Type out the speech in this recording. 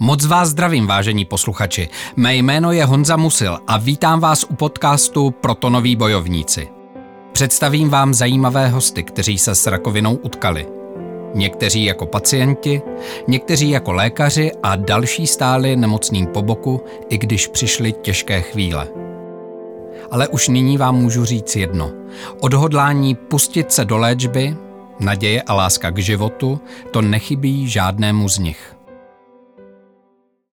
Moc vás zdravím, vážení posluchači. Mé jméno je Honza Musil a vítám vás u podcastu Protonoví bojovníci. Představím vám zajímavé hosty, kteří se s rakovinou utkali. Někteří jako pacienti, někteří jako lékaři a další stáli nemocným po boku, i když přišly těžké chvíle. Ale už nyní vám můžu říct jedno. Odhodlání pustit se do léčby, naděje a láska k životu, to nechybí žádnému z nich.